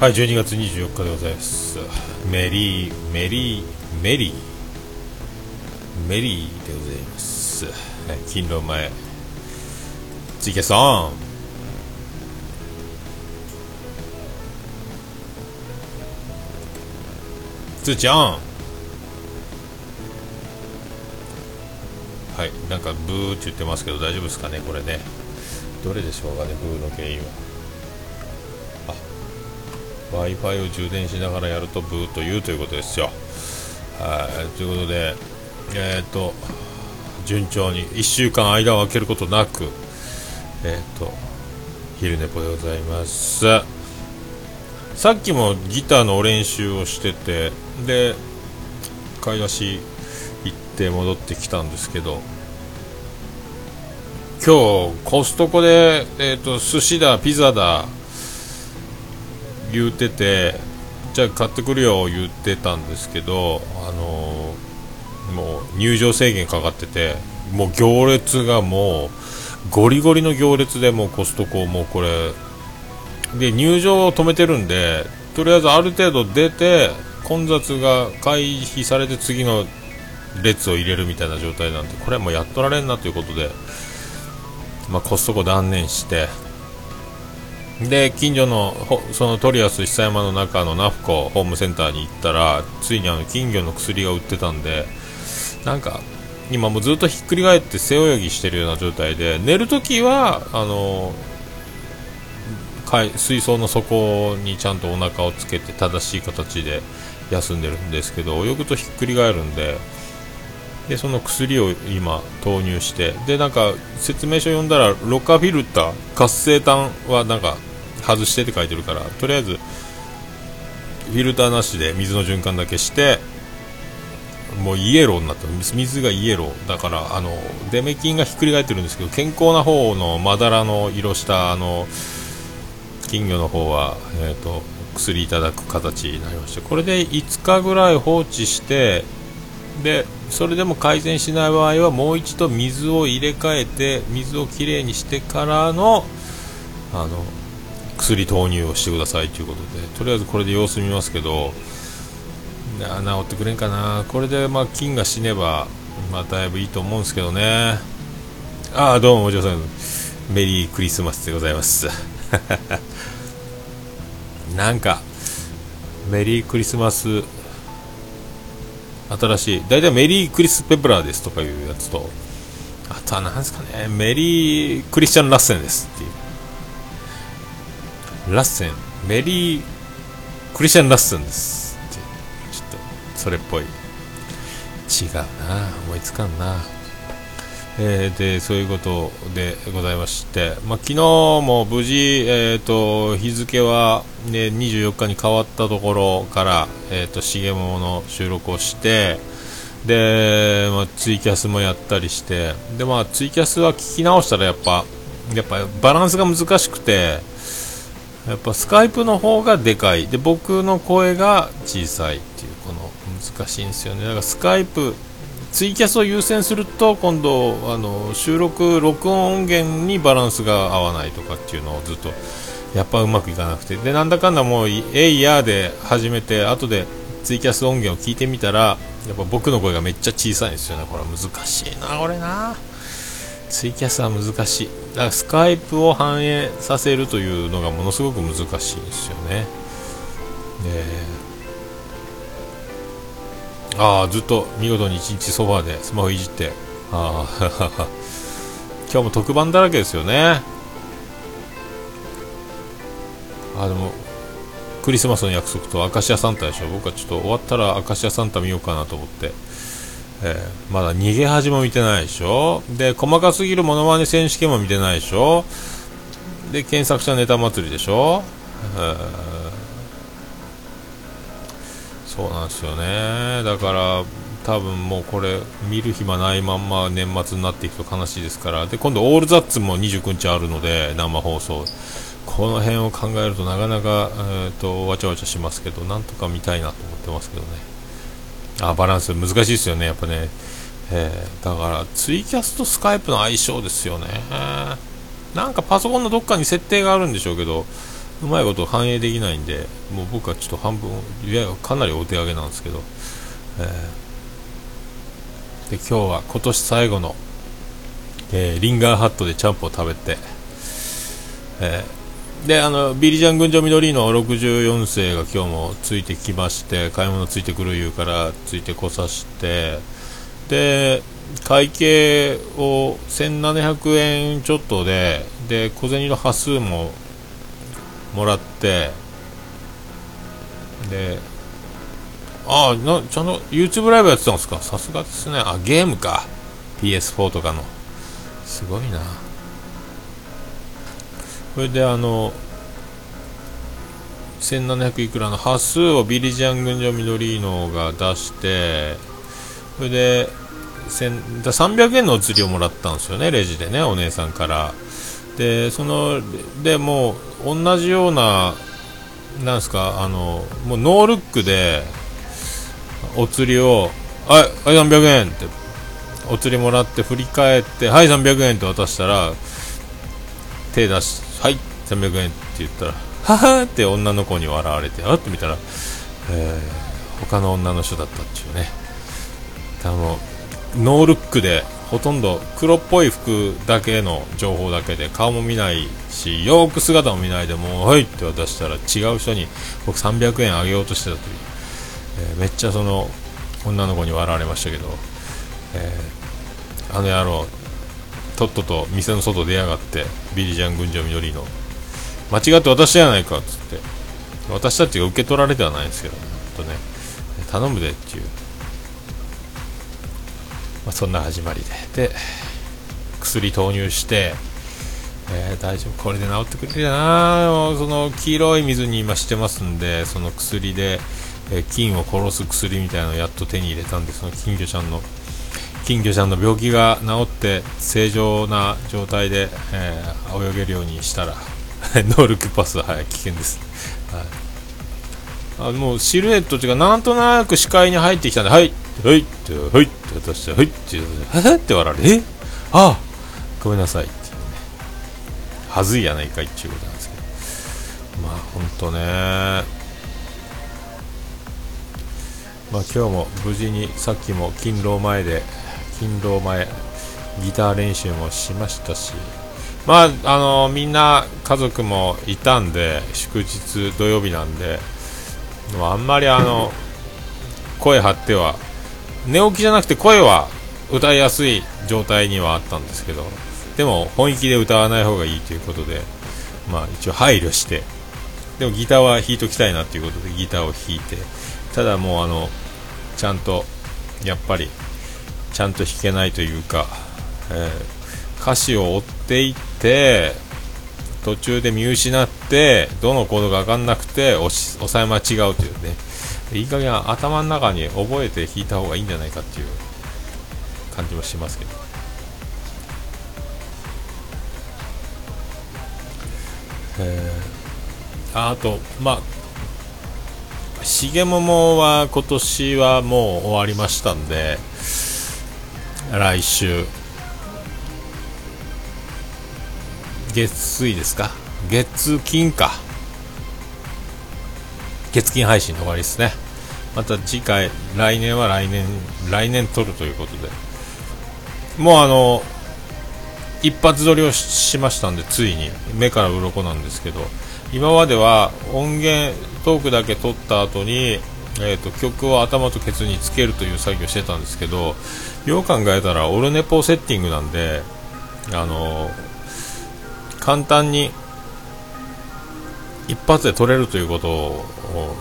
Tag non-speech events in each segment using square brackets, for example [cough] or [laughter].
はい12月24日でございます。メリーメリーメリーメリーでございます、はい、勤労前。ツイキャスオン。通知オン。はいなんかブーって言ってますけど大丈夫ですかねこれね。どれでしょうかねブーの原因は。W i f i を充電しながらやるとブーというということですよ。はいということで、えっ、と順調に1週間間を空けることなく、えっ、と昼寝ぽでございます。さっきもギターの練習をしててで買い出し行って戻ってきたんですけど今日コストコで、えー、と寿司だピザだ言うててじゃあ買ってくるよ言ってたんですけどあのーもう入場制限かかっててもう行列がもうゴリゴリの行列でもうコストコもうこれで入場を止めてるんでとりあえずある程度出て混雑が回避されて次の列を入れるみたいな状態なんでこれはもうやっとられんなということで、まあ、コストコ断念してで近所のそのトリアス久山の中のナフコホームセンターに行ったらついにあの金魚の薬が売ってたんでなんか今もずっとひっくり返って背泳ぎしてるような状態で寝るときはあの水槽の底にちゃんとお腹をつけて正しい形で休んでるんですけど泳ぐとひっくり返るんででその薬を今投入してでなんか説明書読んだらロカフィルター活性炭はなんか外してって書いてるからとりあえずフィルターなしで水の循環だけしてもうイエローになった。水がイエローだからあのデメキンがひっくり返ってるんですけど健康な方のまだらの色したあの金魚の方は、えー、と薬いただく形になりましてこれで5日ぐらい放置してでそれでも改善しない場合はもう一度水を入れ替えて水をきれいにしてからのあの薬投入をしてくださいということでとりあえずこれで様子見ますけど治ってくれんかな。これでまあ菌が死ねば、まあ、だいぶいいと思うんですけどね。ああどうもお嬢さん。メリークリスマスでございます。[laughs] なんかメリークリスマス新しい。大体メリークリス・ペプラーですとかいうやつと。あとは何ですかね。メリークリスチャン・ラッセンですっていう。ラッセン。メリークリスチャン・ラッセンです。ちょっとそれっぽい。違うな。思いつかんな。えー、でそういうことでございまして、まあ、昨日も無事、えー、と日付は、ね、24日に変わったところから、えー、と重桃の収録をしてで、まあ、ツイキャスもやったりして。で、まあ、ツイキャスは聞き直したらやっぱやっぱバランスが難しくてやっぱスカイプの方がでかい。で僕の声が小さいっていうこの難しいんですよね。だからスカイプツイキャスを優先すると今度あの収録録音音源にバランスが合わないとかっていうのをずっとやっぱうまくいかなくて。でなんだかんだもう「えいや」で始めて後でツイキャス音源を聞いてみたらやっぱ僕の声がめっちゃ小さいんですよね。これ難しいなこれな。ツイキャスは難しい。だからスカイプを反映させるというのがものすごく難しいんですよね。でああずっと見事に一日ソファーでスマホいじって。ああ [laughs] 今日も特番だらけですよね。あでもクリスマスの約束とアカシアサンタでしょ。僕はちょっと終わったらアカシアサンタ見ようかなと思って、えーまだ逃げ恥も見てないでしょ？で細かすぎるモノマネ選手権も見てないでしょ？で検索者ネタ祭りでしょ、えーそうなんですよね。だから多分もうこれ見る暇ないまんま年末になっていくと悲しいですから。で今度オールザッツも29日あるので生放送。この辺を考えるとなかなか、えー、とわちゃわちゃしますけどなんとか見たいなと思ってますけどね。あバランス難しいですよねやっぱね、えーだからツイキャスとスカイプの相性ですよね。なんかパソコンのどっかに設定があるんでしょうけどうまいこと反映できないんでもう僕はちょっと半分いやかなりお手上げなんですけど、えー、で今日は今年最後の、えー、リンガーハットでチャンプを食べて、えー、であのビリジャン群青緑の64世が今日もついてきまして買い物ついてくる言うからついてこさしてで会計を1700円ちょっとでで小銭の端数ももらってでああなちゃんと YouTube ライブやってたんですか？さすがですね。あゲームか。PS4 とかの。すごいな。それであの1700いくらの端数をビリジャン群青緑のが出してそれで300円のお釣りをもらったんですよねレジでねお姉さんから。でそのでもう同じようななんすかあのもうノールックでお釣りをはい、はい、300円ってお釣りもらって振り返ってはい300円って渡したら手出しはい300円って言ったらははって女の子に笑われてあっと見たら、えー、他の女の人だったっていうね。あのノールックでほとんど黒っぽい服だけの情報だけで顔も見ないしよく姿も見ないでもうはいって渡したら違う人に僕300円あげようとしてたという、えー、めっちゃその女の子に笑われましたけど、えー、あの野郎とっとと店の外出やがってビリジャン群青緑の。間違って渡したやないかっつって。私たちが受け取られてはないんですけど、ね、とね。頼むでっていう。まあ、そんな始まりで。で薬投入して、えー、大丈夫。これで治ってくれるやな。その黄色い水に今してますんでその薬で、えー、菌を殺す薬みたいなのをやっと手に入れたんでその金魚ちゃんの金魚ちゃんの病気が治って正常な状態で、えー、泳げるようにしたら [laughs] ノールックパスは、はい、危険です、はい、あもうシルエットっていうかなんとなく視界に入ってきたんではいはいってはいって渡してはいってはって笑われえ？ああごめんなさい。っていうねはずいやないかいっちゅうことなんですけど。まあほんとね。まあ今日も無事にさっきも勤労前で勤労前ギター練習もしましたし。まああのみんな家族もいたんで祝日土曜日なんであんまりあの声張っては寝起きじゃなくて声は歌いやすい状態にはあったんですけどでも本気で歌わない方がいいということでまあ一応配慮してでもギターは弾いときたいなということでギターを弾いてただもうあのちゃんとやっぱりちゃんと弾けないというか、えー、歌詞を追っていって途中で見失ってどのコードが分かんなくて押さえ間違うというね。いい加減頭の中に覚えて弾いた方がいいんじゃないかっていう感じもしますけど。えー、ああとまあ重桃は今年はもう終わりましたんで来週。月水ですか？月金か。月金配信の終わりですね。また次回来年は来年来年撮るということで。もうあの一発撮りをしましたんでついに。目から鱗なんですけど。今までは音源トークだけ撮った後にえーと、曲を頭とケツにつけるという作業をしてたんですけどよう考えたらオルネポセッティングなんであの簡単に一発で撮れるということ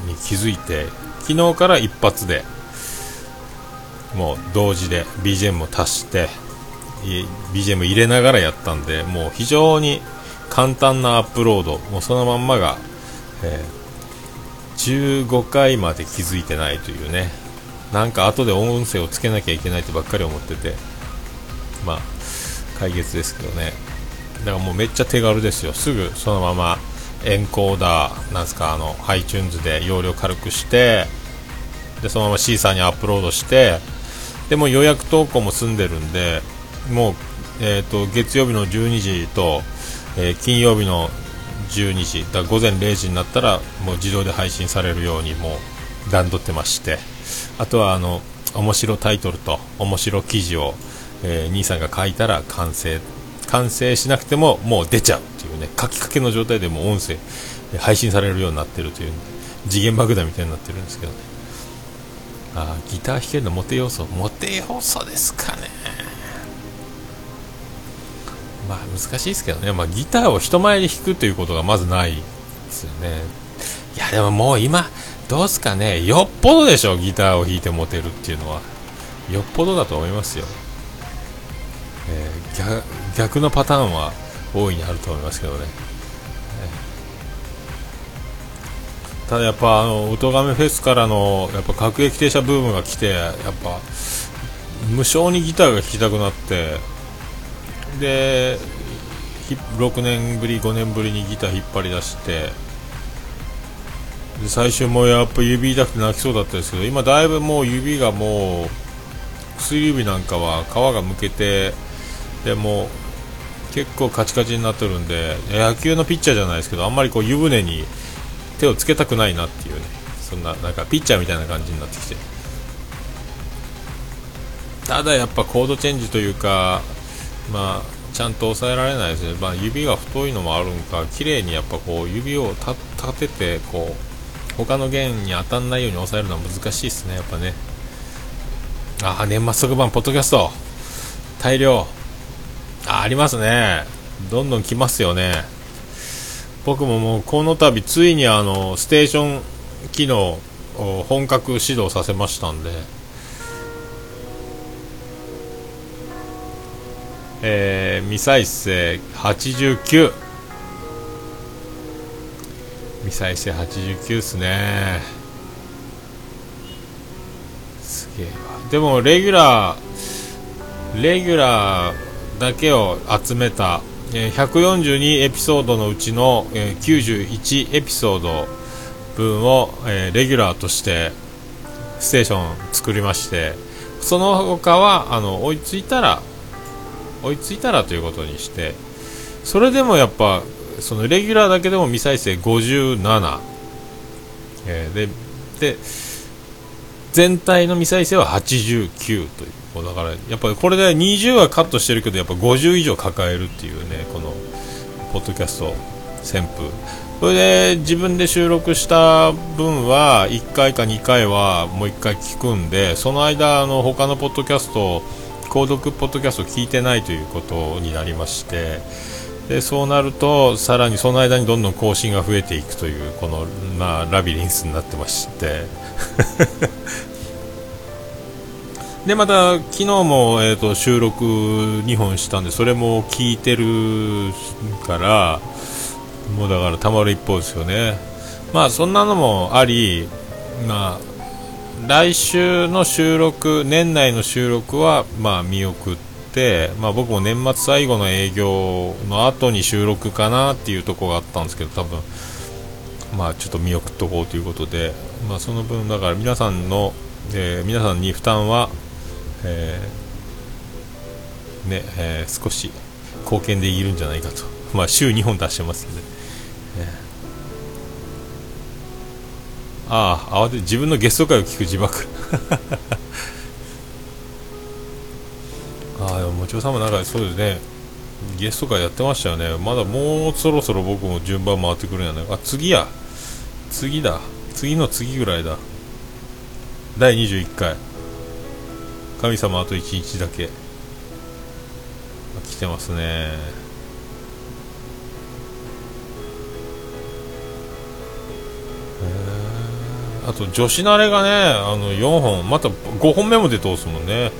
に気づいて昨日から一発でもう同時で BGM も足して BGM 入れながらやったんでもう非常に簡単なアップロードもうそのまんまが、えー、15回まで気づいてないというね。なんか後で音声をつけなきゃいけないってばっかり思ってて。まあ解決ですけどね。だからもうめっちゃ手軽ですよ。すぐそのままエンコーダーなんすかあの iTunes で容量軽くしてでそのままシーサーにアップロードしてでも予約投稿も済んでるんでもう、えーと、月曜日の12時と、えー、金曜日の12時。だ午前0時になったらもう自動で配信されるようにもう段取ってまして。あとはあの面白タイトルと面白記事を、えー、兄さんが書いたら完成。完成しなくてももう出ちゃうっていうね。書きかけの状態でも音声配信されるようになってるという次元爆弾みたいになってるんですけどね。あギター弾けるのモテ要素。モテ要素ですかね。まあ難しいですけどね、まあ、ギターを人前で弾くということがまずないですよね。いやでももう今どうすかね。よっぽどでしょギターを弾いてモテるっていうのは。よっぽどだと思いますよ、えー、逆逆のパターンは大いにあると思いますけどね、ただやっぱあの音亀フェスからのやっぱ各駅停車ブームが来てやっぱ無償にギターが弾きたくなってで6年ぶり5年ぶりにギター引っ張り出してで最初もやっぱ指痛くて泣きそうだったですけど今だいぶもう指がもう薬指なんかは皮がむけてでも結構カチカチになってるんで野球のピッチャーじゃないですけどあんまりこう湯船に手をつけたくないなっていうねそんななんかピッチャーみたいな感じになってきて。ただやっぱコードチェンジというかまあちゃんと抑えられないですね、まあ、指が太いのもあるんか綺麗にやっぱこう指を立ててこう他の弦に当たらないように抑えるのは難しいですね。やっぱね。あ年末特番ポッドキャスト。大量。あありますね。どんどん来ますよね。僕ももうこの度ついにあのステーション機能を本格始動させましたんで。えー、未再生89未再生89っすね。すげえわ。でもレギュラーレギュラーだけを集めた、えー、142エピソードのうちの、えー、91エピソード分を、えー、レギュラーとしてステーション作りましてその他はあの追いついたら追いついたらということにしてそれでもやっぱそのレギュラーだけでも未再生57、えー、でで全体の未再生は89という。だからやっぱりこれで20はカットしてるけどやっぱ50以上抱えるっていうねこのポッドキャスト旋風。それで自分で収録した分は1回か2回はもう1回聞くんでその間の他のポッドキャスト購読ポッドキャストを聞いてないということになりましてでそうなるとさらにその間にどんどん更新が増えていくというこの、まあ、ラビリンスになってまして。[laughs] でまた昨日も、えーと、収録2本したんでそれも聞いてるからもうだからたまる一方ですよね。まあそんなのもありまあ来週の収録年内の収録はまあ見送って、まあ、僕も年末最後の営業の後に収録かなっていうところがあったんですけど多分まあちょっと見送っとこうということで、まあ、その分だから皆さんの、えー、皆さんに負担は、えー、ねえー、少し貢献できるんじゃないかと、まあ、週2本出してますんで、ああ慌てて自分のゲスト会を聞く自爆。[laughs] ああでももちろさんもなんかそうですね。ゲスト会やってましたよね。まだもうそろそろ僕も順番回ってくるんやないあ次や。次だ。次の次ぐらいだ。第21回。神様あと1日だけ。来てますね。あと女子慣れがねあの4本。また5本目も出てすもんね。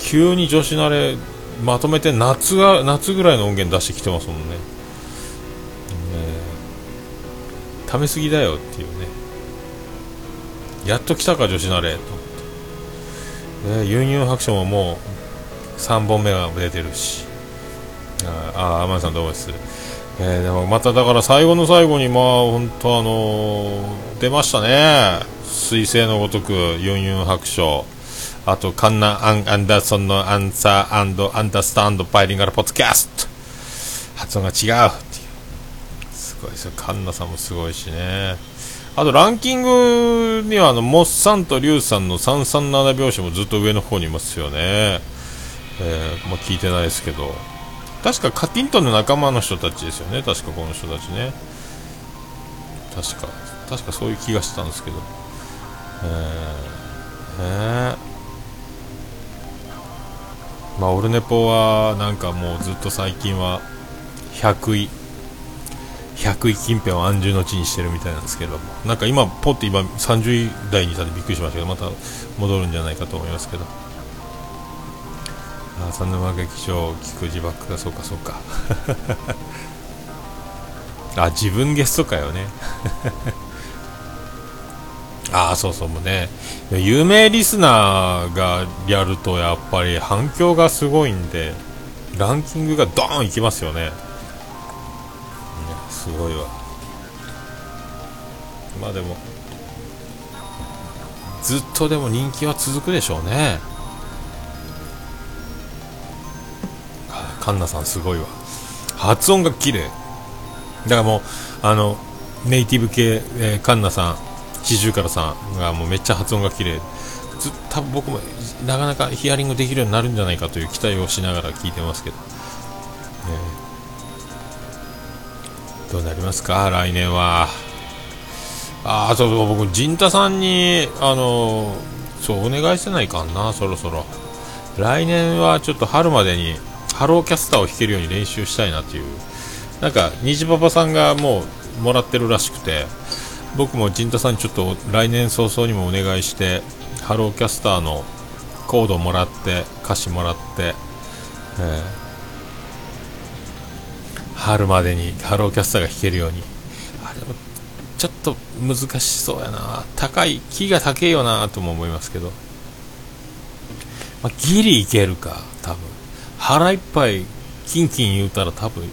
急に女子慣れまとめて夏が夏ぐらいの音源出してきてますもんね。ねためすぎだよっていうね。やっと来たか女子慣れと思って、ね、ユンユン白書ももう3本目が出てるし。ああ天野さんどうもです？えー、でもまただから最後の最後にまあ本当あのー、出ましたね。彗星のごとくユンユン白書。あとカンナ・アン・アンダーソンのアンサーアンダースタンドバイリンガルポッドキャスト。発音が違うっていう。すごい。ですよカンナさんもすごいしね。あとランキングにはあのモッサンとリュウさんの337拍子もずっと上の方にいますよね、えー、まあ、聞いてないですけど。確かカティントンの仲間の人たちですよね。確かこの人たちね。確か。確かそういう気がしたんですけど。えー、えー、まあオルネポはなんかもうずっと最近は100位。100位近辺を安住の地にしてるみたいなんですけども。なんか今ポッて今30位台にいたんでびっくりしましたけどまた戻るんじゃないかと思いますけど。あ三沼劇場菊池バックだ。そうかそうか。[laughs] あ自分ゲストかよね。[laughs] ああそうそうもうね。有名リスナーがやるとやっぱり反響がすごいんでランキングがドーンいきますよね。ねすごいわ。まあでもずっとでも人気は続くでしょうね。カンナさんすごいわ。発音が綺麗。だからもうあのネイティブ系、えー、カンナさんシジュウカラさんがもうめっちゃ発音が綺麗。ず多分僕もなかなかヒアリングできるようになるんじゃないかという期待をしながら聞いてますけど、えーどうなりますか？来年は。ああそう僕陣太さんにあのそうお願いしてないかなそろそろ。来年はちょっと春までにハローキャスターを弾けるように練習したいなっていう。なんか虹パパさんがもうもらってるらしくて僕も陣太さんにちょっと来年早々にもお願いしてハローキャスターのコードもらって歌詞もらって、えー春までにハローキャスターが弾けるように。あれもちょっと難しそうやな。高いキーが高いよなとも思いますけど、まあ、ギリいけるか。腹いっぱいキンキン言うたら多分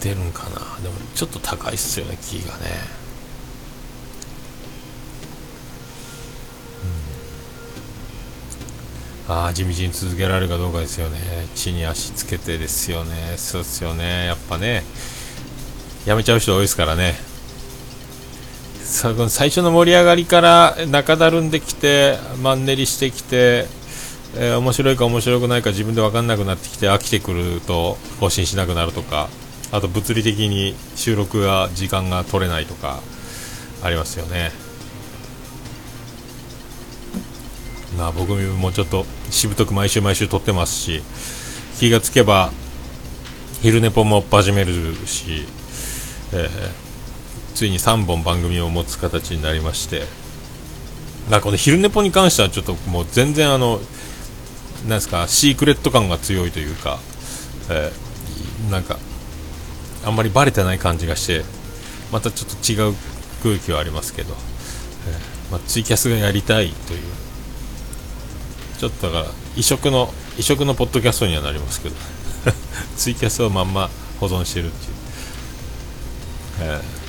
出るんかな。でもちょっと高いっすよね木がね。ああ地道に続けられるかどうかですよね。地に足つけてですよね。そうですよね。やっぱね。やめちゃう人多いですからね。最初の盛り上がりから中だるんできてマンネリしてきて、えー、面白いか面白くないか自分で分かんなくなってきて飽きてくると更新しなくなるとかあと物理的に収録が時間が取れないとかありますよね。まあ僕もちょっとしぶとく毎週毎週撮ってますし気がつけば昼寝ぽも始めるし、えー、ついに3本番組を持つ形になりまして。なんかこの昼寝ぽに関してはちょっともう全然あのなんですかシークレット感が強いというか、えー、なんかあんまりバレてない感じがしてまたちょっと違う空気はありますけど、えーまあ、ツイキャスがやりたいというちょっとだから異色の異色のポッドキャストにはなりますけど [laughs] ツイキャスをまんま保存してるっていう、えー、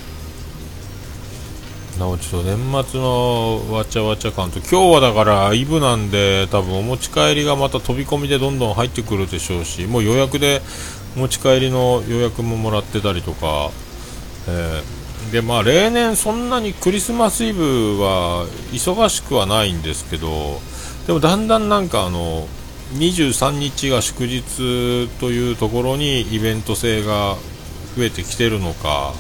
なおちょっと年末のわちゃわちゃ感と今日はだからイブなんで多分お持ち帰りがまた飛び込みでどんどん入ってくるでしょうしもう予約で持ち帰りの予約ももらってたりとか、えー、でまあ例年そんなにクリスマスイブは忙しくはないんですけどでもだんだんなんかあの23日が祝日というところにイベント性が増えてきてるのか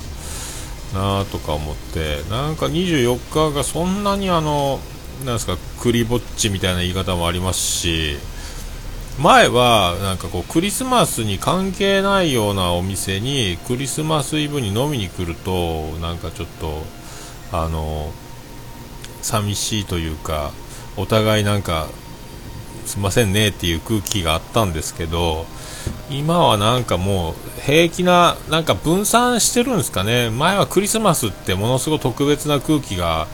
なとか思ってなんか24日がそんなにあのなんですかクリぼっちみたいな言い方もありますし前はなんかこうクリスマスに関係ないようなお店にクリスマスイブに飲みに来るとなんかちょっとあの寂しいというかお互いなんかすいませんねっていう空気があったんですけど今はなんかもう平気ななんか分散してるんですかね。前はクリスマスってものすごく特別な空気が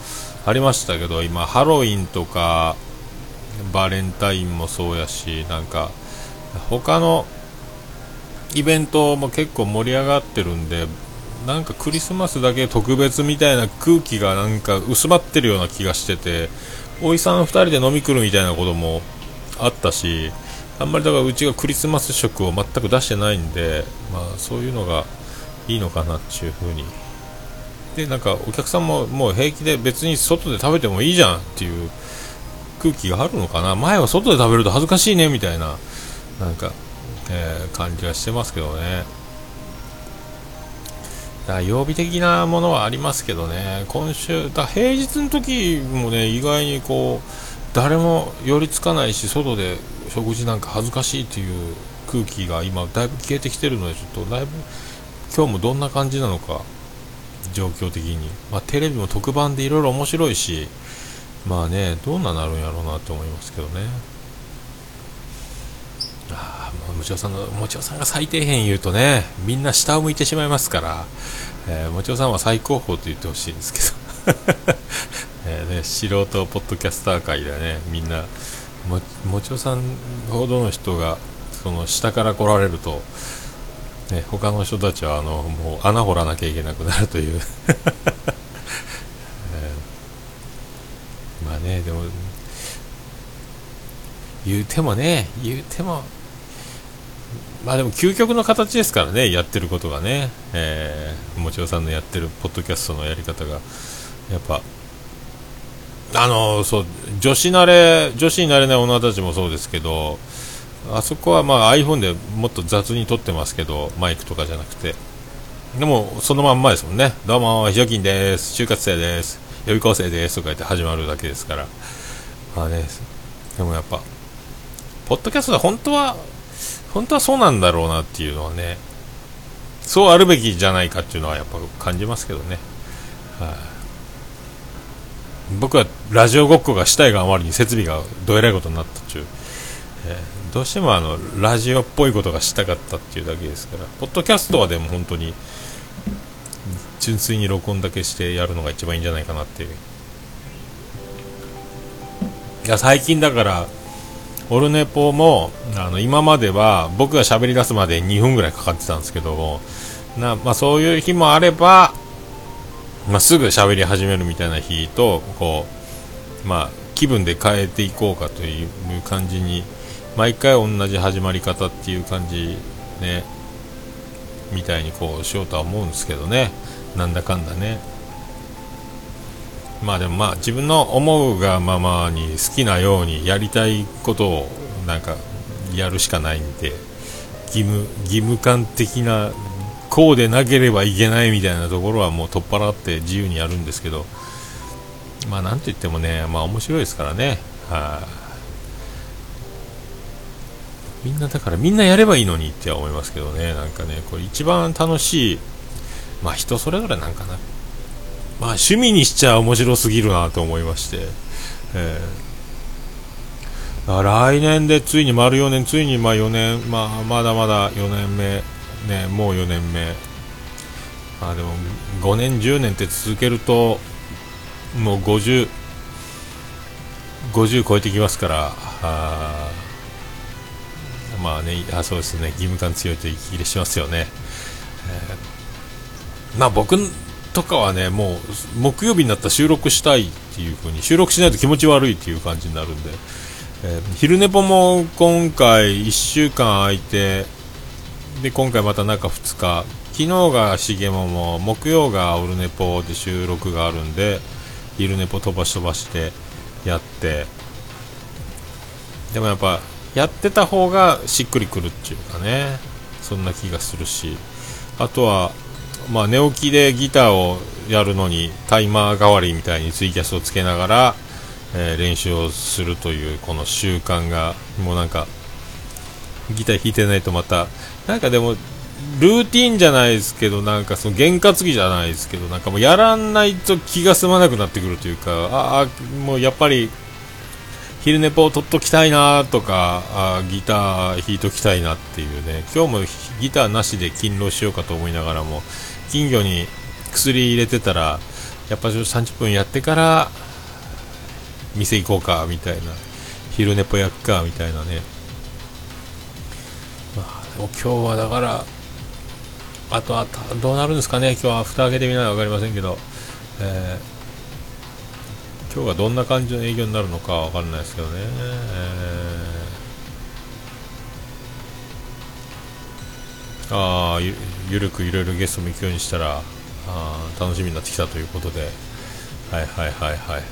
ありましたけど今ハロウィンとかバレンタインもそうやしなんか他のイベントも結構盛り上がってるんでなんかクリスマスだけ特別みたいな空気がなんか薄まってるような気がしてておいさん2人で飲み来るみたいなこともあったしあんまりだからうちがクリスマス食を全く出してないんで、まあ、そういうのがいいのかなっていうふうに。でなんかお客さんももう平気で別に外で食べてもいいじゃんっていう空気があるのかな。前は外で食べると恥ずかしいねみたいななんか、えー、感じはしてますけどね。だ曜日的なものはありますけどね。今週だ平日の時もね意外にこう誰も寄りつかないし外で食事なんか恥ずかしいという空気が今だいぶ消えてきてるのでちょっとだいぶ今日もどんな感じなのか状況的に、まあ、テレビも特番でいろいろ面白いしまあねどんななるんやろうなと思いますけどね。ああもちおさんのもちおさんが最低限言うとねみんな下を向いてしまいますから、えー、もちおさんは最高峰と言ってほしいんですけど。[laughs] えね、素人ポッドキャスター界でねみんなももちおさんほどの人がその下から来られるとね、他の人たちはあのもう穴掘らなきゃいけなくなるという。[laughs] えー、まあねでも言うてもね言うてもまあでも究極の形ですからねやってることがね、えー、もちろさんのやってるポッドキャストのやり方がやっぱあのそう女子慣れ女子になれない女たちもそうですけどあそこはまあ iPhone でもっと雑に撮ってますけどマイクとかじゃなくて。でもそのまんまですもんねどうもひよきんです。就活生です。予備校生です。とか言って始まるだけですから。まあねでもやっぱポッドキャストは本当は本当はそうなんだろうなっていうのはねそうあるべきじゃないかっていうのはやっぱ感じますけどね。はい、あ、僕はラジオごっこがしたいがあまりに設備がどえらいことになったっちゅう、えーどうしてもあのラジオっぽいことがしたかったっていうだけですから。ポッドキャストはでも本当に純粋に録音だけしてやるのが一番いいんじゃないかなっていう。いや最近だからオルネポもあの今までは僕が喋り出すまで2分ぐらいかかってたんですけどもな、まあ、そういう日もあれば、まあ、すぐ喋り始めるみたいな日とこう、まあ、気分で変えていこうかという感じに毎回同じ始まり方っていう感じねみたいにこうしようとは思うんですけどね。なんだかんだね。まあでもまあ自分の思うがままに好きなようにやりたいことをなんかやるしかないんで義務義務感的なこうでなければいけないみたいなところはもう取っ払って自由にやるんですけどまあなんといってもねまあ面白いですからね。はい、みんなだからみんなやればいいのにって思いますけどね。なんかねこれ一番楽しいまあ人それぞれなんかな。まあ趣味にしちゃ面白すぎるなと思いまして、えー、来年でついに丸4年ついにまあ4年、まあ、まだまだ4年目。ねもう4年目まあでも5年10年って続けるともう50 50超えてきますからあまあね、あそうですね、義務感強いという気がしますよね。えー、まあ僕とかはね、もう木曜日になったら収録したいっていう風に、収録しないと気持ち悪いっていう感じになるんで、えー、昼寝ぽも今回1週間空いて、で、今回また中2日、昨日がしげもも、木曜がオルネポで収録があるんで、昼寝ぽ飛ばし飛ばしてやって、でもやっぱやってた方がしっくりくるっていうかね。そんな気がするし。あとは、まあ、寝起きでギターをやるのにタイマー代わりみたいにツイキャスをつけながら、えー、練習をするというこの習慣がもうなんかギター弾いてないとまたなんかでもルーティンじゃないですけどなんかその験担ぎじゃないですけどなんかもうやらないと気が済まなくなってくるというかああもうやっぱり昼寝ぽを取っときたいなとかあギター弾いときたいなっていうね。今日もギターなしで勤労しようかと思いながらも金魚に薬入れてたらやっぱ30分やってから店行こうかみたいな。昼寝ぽやっかみたいなね、まあ、でも今日はだからあとはどうなるんですかね。今日は蓋開けてみないと分かりませんけど、えー今日がどんな感じの営業になるのかわかんないですけどね、えー、ああゆゆるくいろいろゲストも行くようにしたらあ楽しみになってきたということで。はいはいはいはい。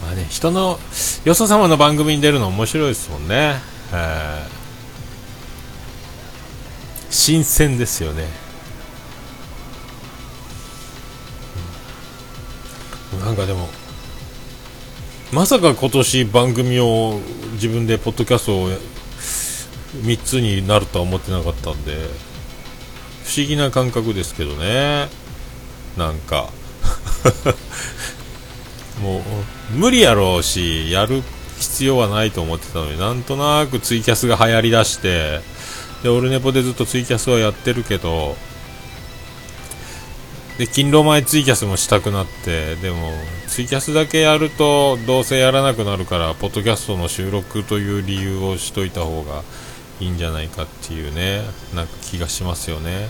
まあね人のよそ様の番組に出るの面白いですもんね、えー。新鮮ですよね、うん、なんかでもまさか今年番組を自分でポッドキャストを3つになるとは思ってなかったんで不思議な感覚ですけどね。なんか。[laughs] もう無理やろうしやる必要はないと思ってたのになんとなくツイキャスが流行りだしてでオルネポでずっとツイキャスはやってるけどで勤労前ツイキャスもしたくなってでもツイキャスだけやるとどうせやらなくなるからポッドキャストの収録という理由をしといた方がいいんじゃないかっていうねなんか気がしますよね。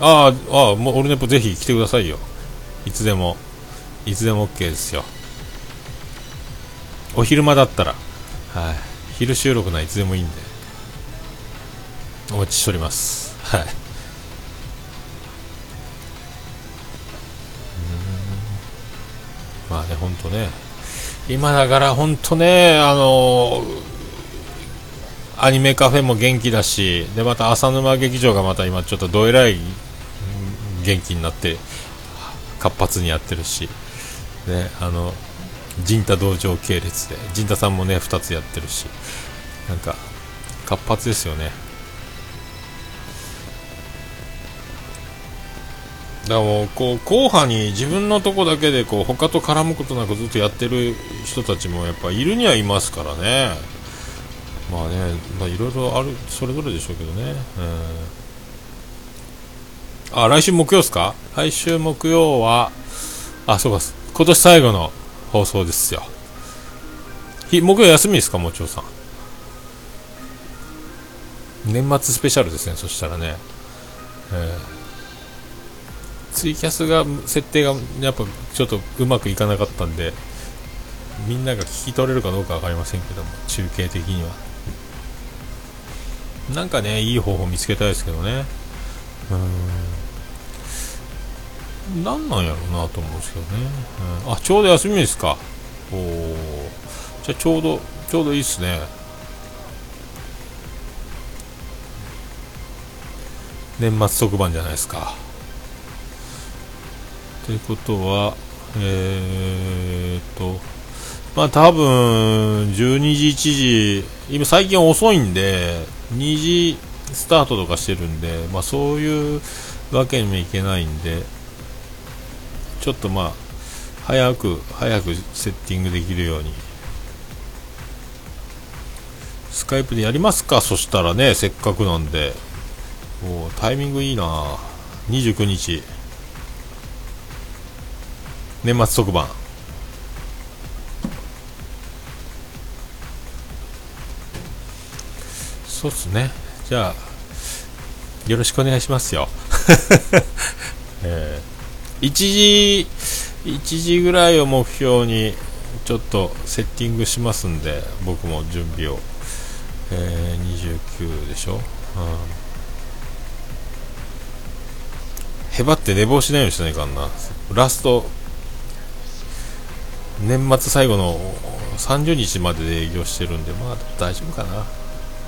ああああもうオルネポぜひ来てくださいよ。いつでもいつでも OK ですよ。お昼間だったら。はい。昼収録ないつでもいいんで。お待ちしております。はい。まあね本当ね。今だから本当ねあのアニメカフェも元気だしでまた浅沼劇場がまた今ちょっとどえらい元気になって活発にやってるしねあの陣太道場系列で陣太さんもね2つやってるしなんか活発ですよね。だからもこう後半に自分のとこだけでこう他と絡むことなくずっとやってる人たちもやっぱいるにはいますからね。まあね、まあ、いろいろあるそれぞれでしょうけどね、うん、あ来週木曜ですか？来週木曜はあそうか今年最後の放送ですよ。日木曜休みですか？もちろさん。年末スペシャルですねそしたらね、えー。ツイキャスが設定がやっぱちょっとうまくいかなかったんでみんなが聞き取れるかどうか分かりませんけども中継的には。なんかねいい方法見つけたいですけどね。うん。何なんやろうなと思うんですけどね、あちょうど休みですか。おおじゃあちょうどちょうどいいっすね。年末特番じゃないですか。ということは、えー、と、まあ多分、12時、1時、今最近遅いんで、2時スタートとかしてるんで、まあそういうわけにもいけないんで、ちょっとまあ、早く、早くセッティングできるように。スカイプでやりますか？そしたらね、せっかくなんで。おタイミングいいな29日。年末特番。そうっすね。じゃあよろしくお願いしますよ、[laughs] えー、1時1時ぐらいを目標にちょっとセッティングしますんで僕も準備を、えー、29でしょ、うん、へばって寝坊しないようにしないかんな。ラスト年末最後の30日までで営業してるんで、まあ大丈夫かな。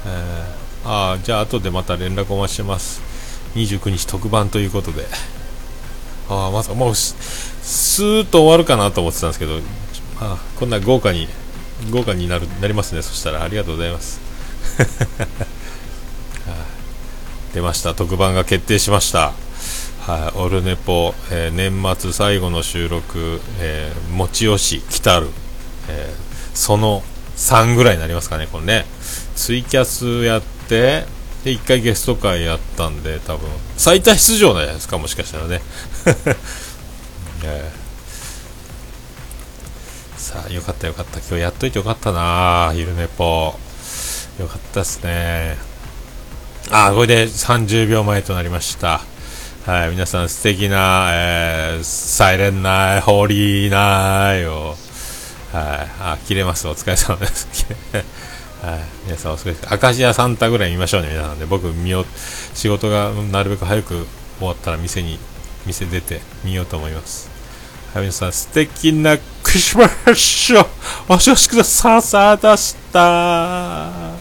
えー、ああ、じゃあ後でまた連絡お待ちます。29日特番ということで。ああ、まさかもうスーッと終わるかなと思ってたんですけど、まあ、こんな豪華に、豪華になるなりますね。そしたらありがとうございます。[laughs] 出ました。特番が決定しました。はい、オルネポ、えー、年末最後の収録、えー、持ちよし来たる、えー、その3ぐらいになりますかね、これね。ツイキャスやって、で、1回ゲスト会やったんで、多分、最多出場なんじゃないですか、もしかしたらね。[laughs] えー、さあ、よかったよかった。今日やっといてよかったなあ昼寝ぽ。よかったっすね。あ、これで30秒前となりました。はい、皆さん素敵な、えー、サイレンナイ、ホーリーナイを、はい、あ、切れます。お疲れ様です。[laughs] はい、皆さんお疲れ様です。明石家サンタぐらい見ましょうね、皆さんで。僕、見よう、仕事がなるべく早く終わったら店に店出てみようと思いますはい皆さん素敵なクリスマスをお過ごしくだささでした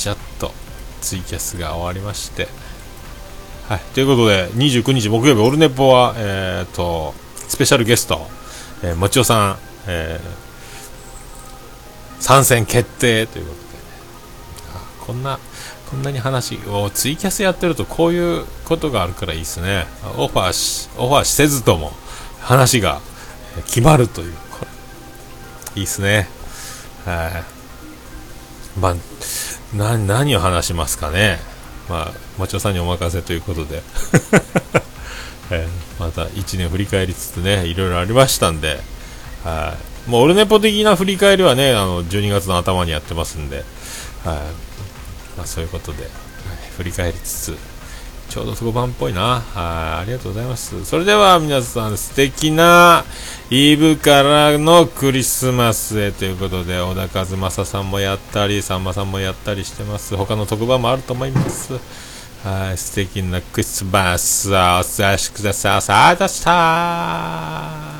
シャッとツイキャスが終わりましてはい、ということで、29日木曜日、オルネポは、えーと、スペシャルゲスト、えー、もちおさん、えー、参戦決定ということで、ね、こんな、こんなに話をツイキャスやってるとこういうことがあるからいいですね。オファーし、オファーせずとも話が決まるという、これ、いいですね。はい。まあ、な、何を話しますかね。まあ、町尾さんにお任せということで、[laughs] えー、また1年振り返りつつね、いろいろありましたんで、はい。もう、オルネポ的な振り返りはね、あの、12月の頭にやってますんで、はい。まあ、そういうことで、はい、振り返りつつ、ちょうど特番っぽいな。はい、ありがとうございます。それでは皆さん素敵なイブからのクリスマスへということで、小田和正さんもやったり、さんまさんもやったりしてます。他の特番もあると思います。はい、素敵なクリスマスをお過ごしください。さあ、でした